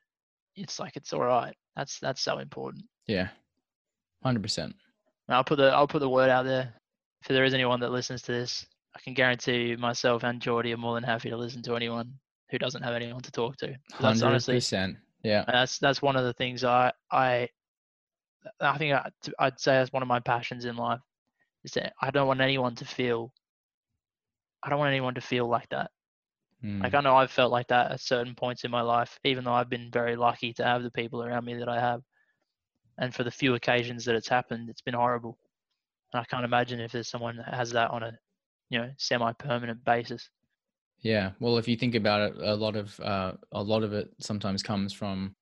it's like it's all right that's that's so important Yeah. Hundred percent. i'll put the i'll put the word out there if there is anyone that listens to this i can guarantee you myself and Geordie are more than happy to listen to anyone who doesn't have anyone to talk to. Hundred honestly percent. Yeah. that's that's one of the things I I I think I'd say that's one of my passions in life is that I don't want anyone to feel I don't want anyone to feel like that. Like Mm. I know I've felt like that at certain points in my life, even though I've been very lucky to have the people around me that I have. And for the few occasions that it's happened, it's been horrible. And I can't imagine if there's someone that has that on a you know semi-permanent basis. Yeah. Well, if you think about it, a lot of uh, a lot of it sometimes comes from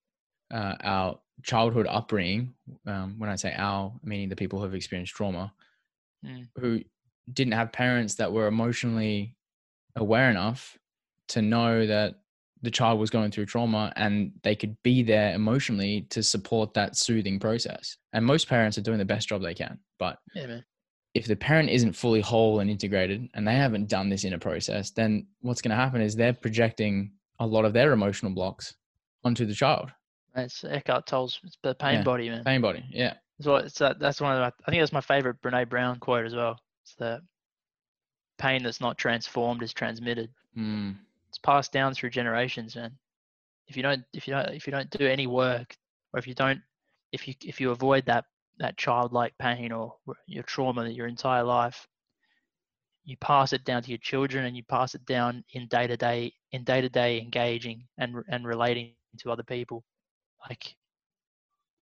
uh, our childhood upbringing. Um, when I say our, meaning the people who have experienced trauma, Mm. who didn't have parents that were emotionally aware enough to know that the child was going through trauma and they could be there emotionally to support that soothing process. And most parents are doing the best job they can, but Yeah, man. if the parent isn't fully whole and integrated and they haven't done this in a process, then what's going to happen is they're projecting a lot of their emotional blocks onto the child. It's Eckhart Tolle's it's the pain Yeah. body, man. Pain body. Yeah. So it's that that's one of my, I think that's my favorite Brene Brown quote as well. It's that pain that's not transformed is transmitted. Mm, It's passed down through generations, man. If you don't if you don't if you don't do any work or if you don't if you if you avoid that that childlike pain or your trauma your entire life, you pass it down to your children and you pass it down in day to day in day to day engaging and and relating to other people. Like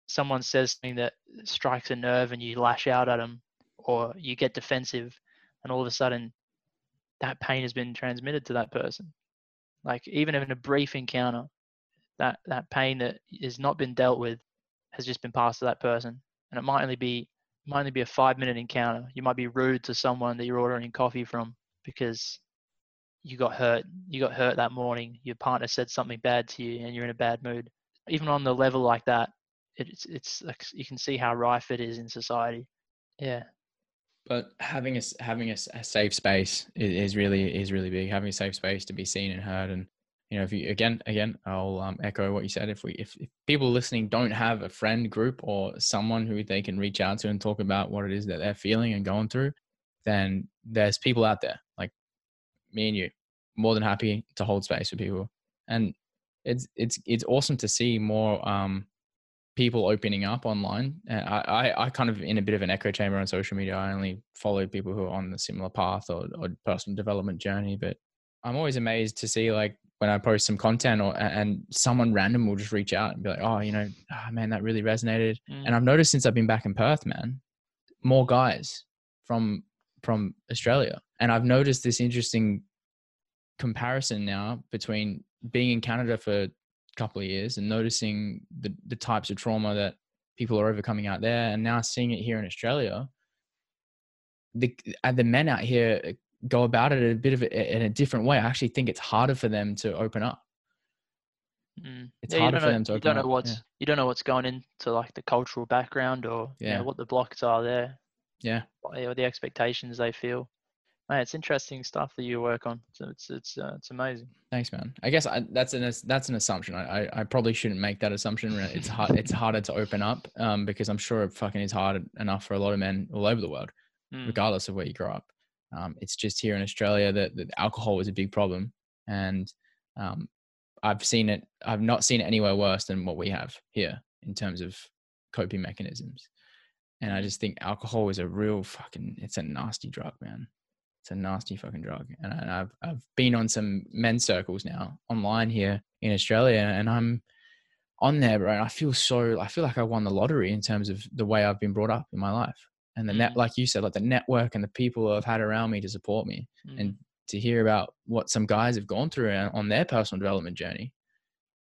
someone says something that strikes a nerve and you lash out at them or you get defensive and all of a sudden that pain has been transmitted to that person like even in a brief encounter that that pain that has not been dealt with has just been passed to that person, and it might only be might only be a five minute encounter. You might be rude to someone that you're ordering coffee from because you got hurt. You got hurt that morning. Your partner said something bad to you, and you're in a bad mood. Even on the level like that, it's it's you can see how rife it is in society. Yeah. But having a having a, a safe space is, is really is really big. Having a safe space to be seen and heard, and you know, if you again again, I'll um, echo what you said. If we if, if people listening don't have a friend group or someone who they can reach out to and talk about what it is that they're feeling and going through, then there's people out there like me and you, more than happy to hold space for people. And it's it's it's awesome to see more um, people opening up online. And I, I I kind of in a bit of an echo chamber on social media. I only follow people who are on the similar path or, or personal development journey, but I'm always amazed to see like when I post some content or and someone random will just reach out and be like, oh, you know, oh, man, that really resonated. Mm. And I've noticed since I've been back in Perth, man, more guys from from Australia, and I've noticed this interesting comparison now between being in Canada for couple of years and noticing the the types of trauma that people are overcoming out there, and now seeing it here in Australia. The and the men out here uh, go about it a bit of a, in a different way. I actually think it's harder for them to open up. Mm. It's Yeah, harder for know- them to You don't know up, what's yeah. you don't know what's going into like the cultural background or you Yeah. know, what the blocks are there. Yeah. Or the expectations they feel. Man, it's interesting stuff that you work on. So it's it's uh, it's amazing. Thanks, man. I guess I, that's an that's an assumption. I, I, I probably shouldn't make that assumption. It's hard. It's harder to open up um, because I'm sure it fucking is hard enough for a lot of men all over the world, Mm. regardless of where you grow up. Um, it's just here in Australia that, that alcohol is a big problem, and um, I've seen it. I've not seen it anywhere worse than what we have here in terms of coping mechanisms. And I just think alcohol is a real fucking. It's a nasty drug, man. It's a nasty fucking drug. And, I, I've, I've been on some men's circles now online here in Australia, and I'm on there, bro. And I feel so. I feel like I won the lottery in terms of the way I've been brought up in my life, and the net, Mm. like you said, like the network and the people I've had around me to support me, Mm. and to hear about what some guys have gone through on on their personal development journey.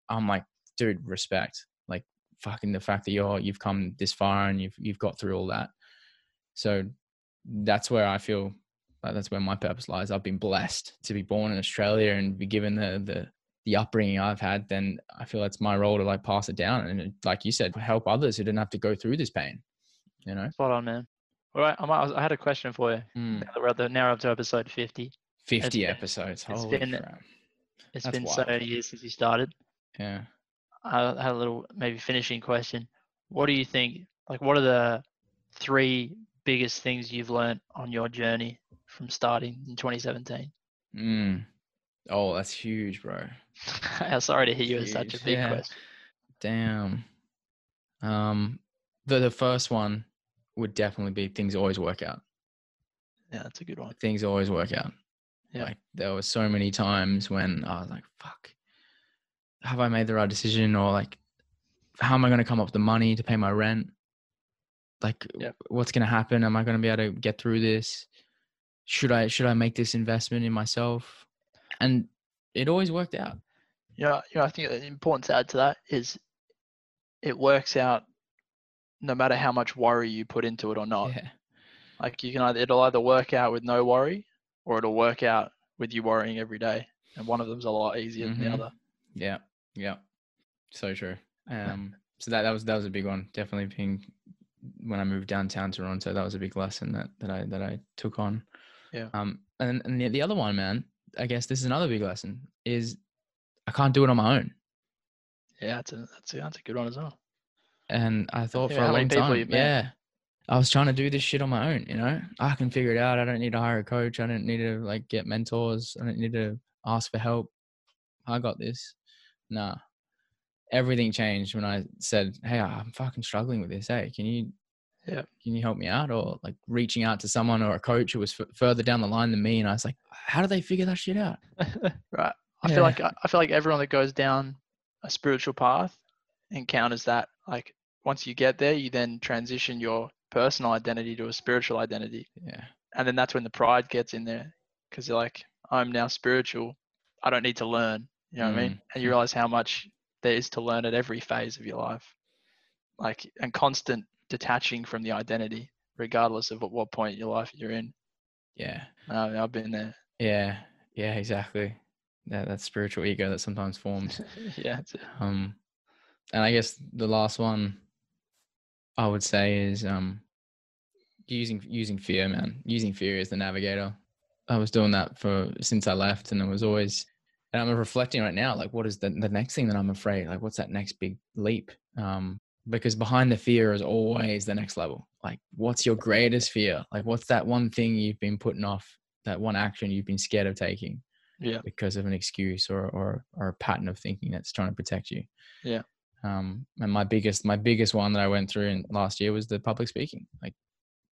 I'm like, dude, respect. Like fucking the fact that you're you've come this far and you've you've got through all that. So that's where I feel like that's where my purpose lies. I've been blessed to be born in Australia and be given the the the upbringing I've had. Then I feel it's my role to like pass it down and like you said, help others who didn't have to go through this pain. You know, Spot on, man. All right, I, might, I had a question for you. Mm, Now we're at the, now up to episode 50. fifty been- episodes. it's Holy been- crap! It's That's been so wild. many years since you started. Yeah. I had a little maybe finishing question. What do you think? Like, what are the three biggest things you've learned on your journey from starting in 2017? Mm. Oh, that's huge, bro. I'm sorry to hear you with such a big yeah. question. Damn. Um, the the first one would definitely be things always work out. Yeah, that's a good one. Things always work out. Yeah. Like there were so many times when I was like, "Fuck, have I made the right decision?" Or like, "How am I going to come up with the money to pay my rent?" Like, Yep. what's going to happen? Am I going to be able to get through this? Should I should I make this investment in myself? And it always worked out. Yeah, you know, I think that important to add to that is it works out no matter how much worry you put into it or not. Yeah. Like you can either it'll either work out with no worry or it'll work out with you worrying every day. And one of them's a lot easier than Mhm. the other. Yeah, yeah, so true. Um, so that that was that was a big one. Definitely being when I moved downtown Toronto, that was a big lesson that that I that I took on. Yeah. Um, and and the, the other one, man, I guess this is another big lesson is I can't do it on my own. Yeah, that's a that's a that's a good one as well. And I thought Yeah, for a long time, yeah, I was trying to do this shit on my own. You know, I can figure it out. I don't need to hire a coach. I don't need to like get mentors. I don't need to ask for help. I got this. Nah. Everything changed when I said, "Hey, I'm fucking struggling with this. Hey, can you, Yeah. can you help me out?" Or like reaching out to someone or a coach who was f- further down the line than me, and I was like, "How do they figure that shit out?" right. I Yeah. feel like I feel like everyone that goes down a spiritual path encounters that. Like once you get there, you then transition your personal identity to a spiritual identity. Yeah, and then that's when the pride gets in there because you're like i'm now spiritual i don't need to learn you know what i mean and you Mm. realize how much there is to learn at every phase of your life like and constant detaching from the identity, regardless of at what point in your life you're in. Yeah. Uh, I've been there. Yeah. Yeah. Exactly. That that spiritual ego that sometimes forms. yeah. Um, and I guess the last one I would say is um using using fear, man. Using fear as the navigator. I was doing that for since I left, and it was always. And I'm reflecting right now, like, what is the the next thing that I'm afraid? Like, what's that next big leap? Um, because behind the fear is always the next level. Like, what's your greatest fear? Like, what's that one thing you've been putting off? That one action you've been scared of taking? yeah. because of an excuse or or or a pattern of thinking that's trying to protect you. Yeah. Um, and my biggest my biggest one that I went through in last year was the public speaking. Like,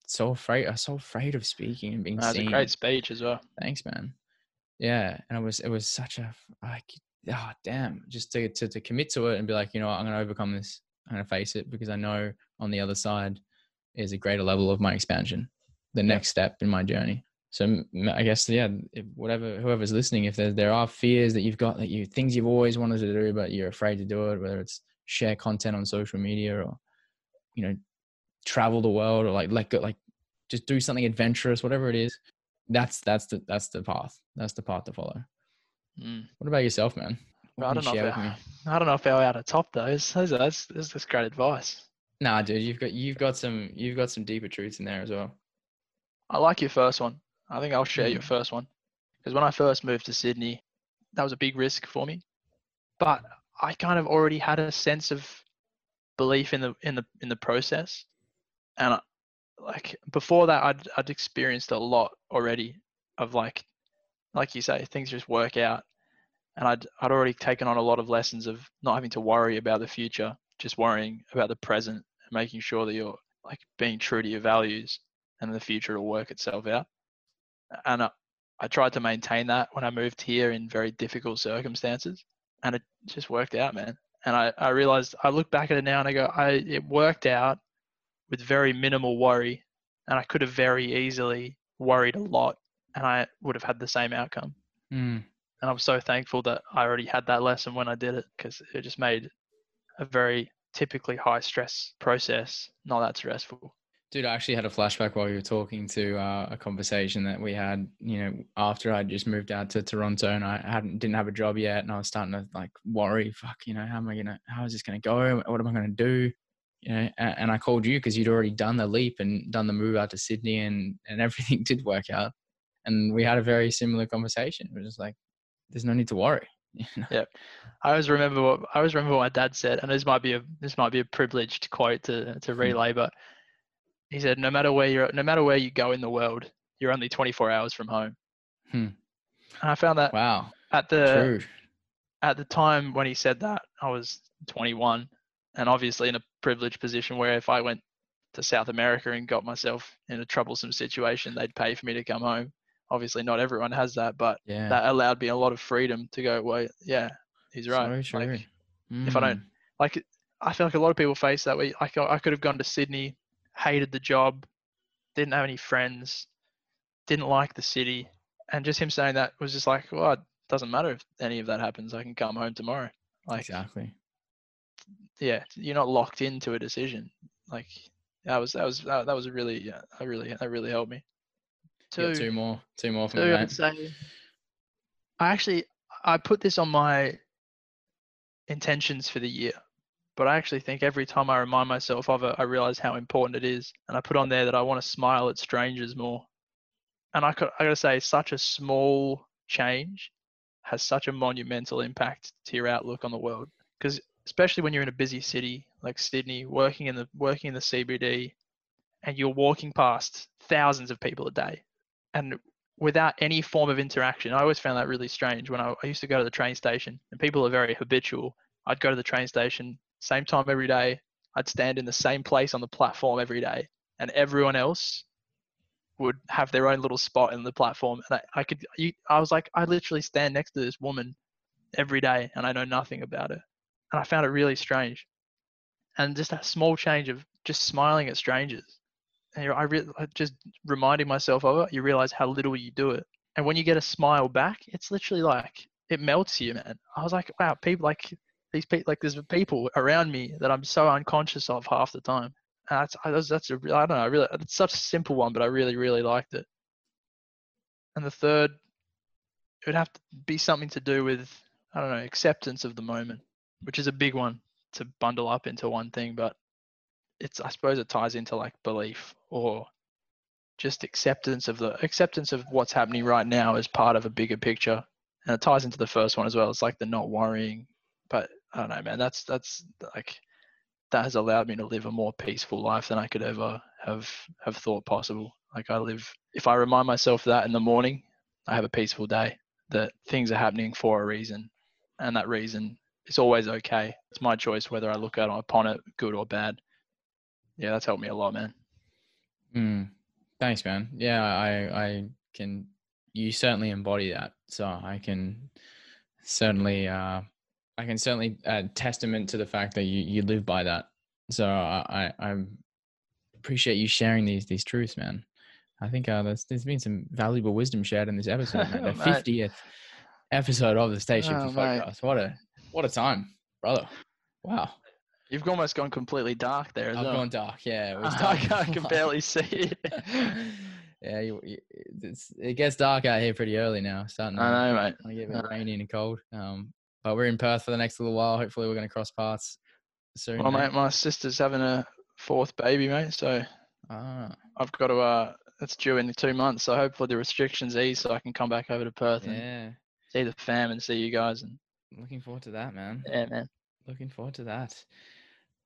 so afraid. I was so afraid of speaking and being That's a seen. great speech as well. Thanks, man. Yeah, and it was it was such a like oh damn, just to to to commit to it and be like, you know, what, I'm gonna overcome this. I'm face it because I know on the other side is a greater level of my expansion, the next step in my journey. So I guess yeah, if whatever whoever's listening, if there there are fears that you've got that you things you've always wanted to do but you're afraid to do it, whether it's share content on social media or you know travel the world or like let go like just do something adventurous, whatever it is. That's that's the that's the path. That's the path to follow. Mm. What about yourself, man? I don't know. If? I, don't know if I'll out of top those. Those are, that's that's that's great advice. Nah, dude, you've got you've got some you've got some deeper truths in there as well. I like your first one. I think I'll share your Mm. first one because when I first moved to Sydney, that was a big risk for me. But I kind of already had a sense of belief in the in the in the process, and I, like before that, I'd I'd experienced a lot already of like, like you say, things just work out, and I'd I'd already taken on a lot of lessons of not having to worry about the future, just worrying about the present and making sure that you're like being true to your values, and the future will work itself out. And I, I tried to maintain that when I moved here in very difficult circumstances, and it just worked out, man. And I, I realized I look back at it now and I go, I it worked out with very minimal worry, and I could have very easily worried a lot, and I would have had the same outcome. Mm. And I'm so thankful that I already had that lesson when I did it because it just made a very typically high stress process not that stressful. Dude, I actually had a flashback while you were talking to uh, a conversation that we had, you know, after I'd just moved out to Toronto and I hadn't didn't have a job yet and I was starting to like worry, fuck, you know, how am I gonna how is this gonna go? What am I gonna do? You know, and, I called you because you'd already done the leap and done the move out to Sydney and and everything did work out. And we had a very similar conversation. It was just like, there's no need to worry. You know? I always remember what I always remember what my dad said, and this might be a this might be a privileged quote to to relay, but he said, "No matter where you're, no matter where you go in the world, you're only 24 hours from home." Hmm. And I found that Wow. at the True. at the time when he said that, I was 21 and obviously in a privileged position where if I went to South America and got myself in a troublesome situation, they'd pay for me to come home. Obviously, not everyone has that, but Yeah. that allowed me a lot of freedom to go, well, yeah, he's right. So Like, true. if I don't- Mm. like, I feel like a lot of people face that way. I, I could have gone to Sydney, hated the job, didn't have any friends, didn't like the city. And just him saying that was just like, well, it doesn't matter if any of that happens. I can come home tomorrow. Like, exactly. yeah, you're not locked into a decision. Like that was that was that, that was a really yeah, that really that really helped me. Got two more. Two more for two, me, I'd mate. say. I actually I put this on my intentions for the year, but I actually think every time I remind myself of it, I realize how important it is, and I put on there that I want to smile at strangers more. And I could, I gotta say, such a small change has such a monumental impact to your outlook on the world. Because especially when you're in a busy city like Sydney, working in the working in the CBD, and you're walking past thousands of people a day, and without any form of interaction. I always found that really strange when I, I used to go to the train station and people are very habitual. I'd go to the train station, same time every day. I'd stand in the same place on the platform every day, and everyone else would have their own little spot in the platform. And I, I could, you, I was like, I literally stand next to this woman every day, and I know nothing about her. And I found it really strange. And just that small change of just smiling at strangers and I re- I just reminding myself of it, you realize how little you do it. And when you get a smile back, it's literally like it melts you, man. I was like, wow, people like these people like there's people around me that I'm so unconscious of half the time. And that's I, that's, a don't know. I really it's such a simple one, but I really really liked it. And the third, it would have to be something to do with I don't know acceptance of the moment, which is a big one to bundle up into one thing, but it's I suppose it ties into like belief or just acceptance of the acceptance of what's happening right now as part of a bigger picture. And it ties into the first one as well. It's like the not worrying. But i don't know man. That's that's like that has allowed me to live a more peaceful life than i could ever have have thought possible. Like i live if i remind myself that in the morning i have a peaceful day that things are happening for a reason. And that reason is always okay. It's my choice whether i look at upon it good or bad yeah that's helped me a lot man Mm. Thanks, man. Yeah, I I can. You certainly embody that, so I can certainly uh, I can certainly uh, testament to the fact that you you live by that. So I I, I appreciate you sharing these these truths, man. I think uh, there's there's been some valuable wisdom shared in this episode, man. The fiftieth episode of the Shifters Oh, podcast. What a what a time, brother. Wow, You've almost gone completely dark there as I've well. gone dark. Yeah, it was I, dark. can- I can barely see it. yeah, you, you, it's, it gets dark out here pretty early now. Starting to, I know, mate. to get a bit rainy and cold. Um, but we're in Perth for the next little while. Hopefully, we're going to cross paths soon. Well, mate. mate, my sister's having a fourth baby, mate. So Ah, I've got to. Uh, it's due in two months. So hopefully the restrictions ease, so I can come back over to Perth and yeah. see the fam and see you guys. And Looking forward to that, man. yeah, man. Looking forward to that.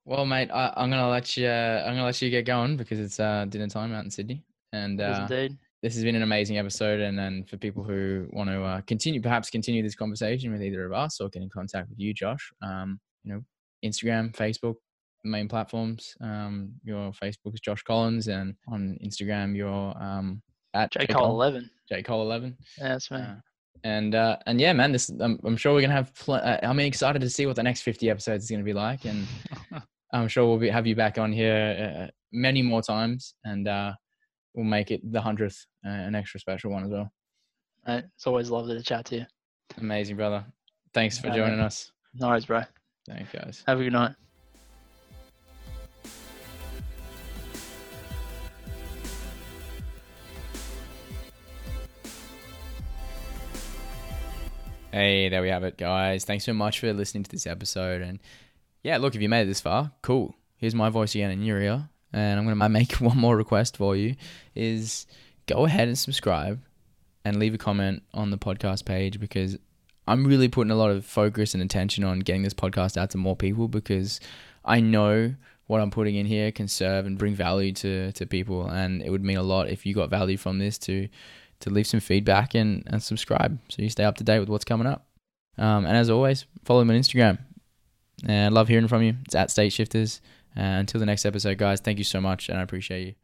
Well, mate, I, I'm gonna let you. I'm gonna let you get going because it's uh, dinner time out in Sydney, and uh, indeed. this has been an amazing episode. And then for people who want to uh, continue, perhaps continue this conversation with either of us or get in contact with you, Josh, um, you know, Instagram, Facebook, main platforms. Um, your Facebook is Josh Collins, and on Instagram, you're um, at J Cole eleven. J Cole eleven. Yeah, that's me. Uh, and uh, and yeah, man, this I'm, I'm sure we're gonna have. Pl- uh, I'm excited to see what the next 50 episodes is gonna be like, and I'm sure we'll be, have you back on here uh, many more times, and uh, we'll make it the hundredth uh, an extra special one as well. Mate, it's always lovely to chat to you. Amazing, brother. Thanks for Yeah, man. joining us. No worries, bro. Thanks, guys. Have a good night. Hey, there we have it, guys. Thanks so much for listening to this episode. And yeah, look, if you made it this far, cool. Here's my voice again in your ear. And I'm going to make one more request for you is go ahead and subscribe and leave a comment on the podcast page because I'm really putting a lot of focus and attention on getting this podcast out to more people because I know what I'm putting in here can serve and bring value to, to people. And it would mean a lot if you got value from this to to leave some feedback and, and subscribe so you stay up to date with what's coming up. Um, and as always, follow me on Instagram. And love hearing from you. It's at State Shifters. Uh, until the next episode, guys, thank you so much and I appreciate you.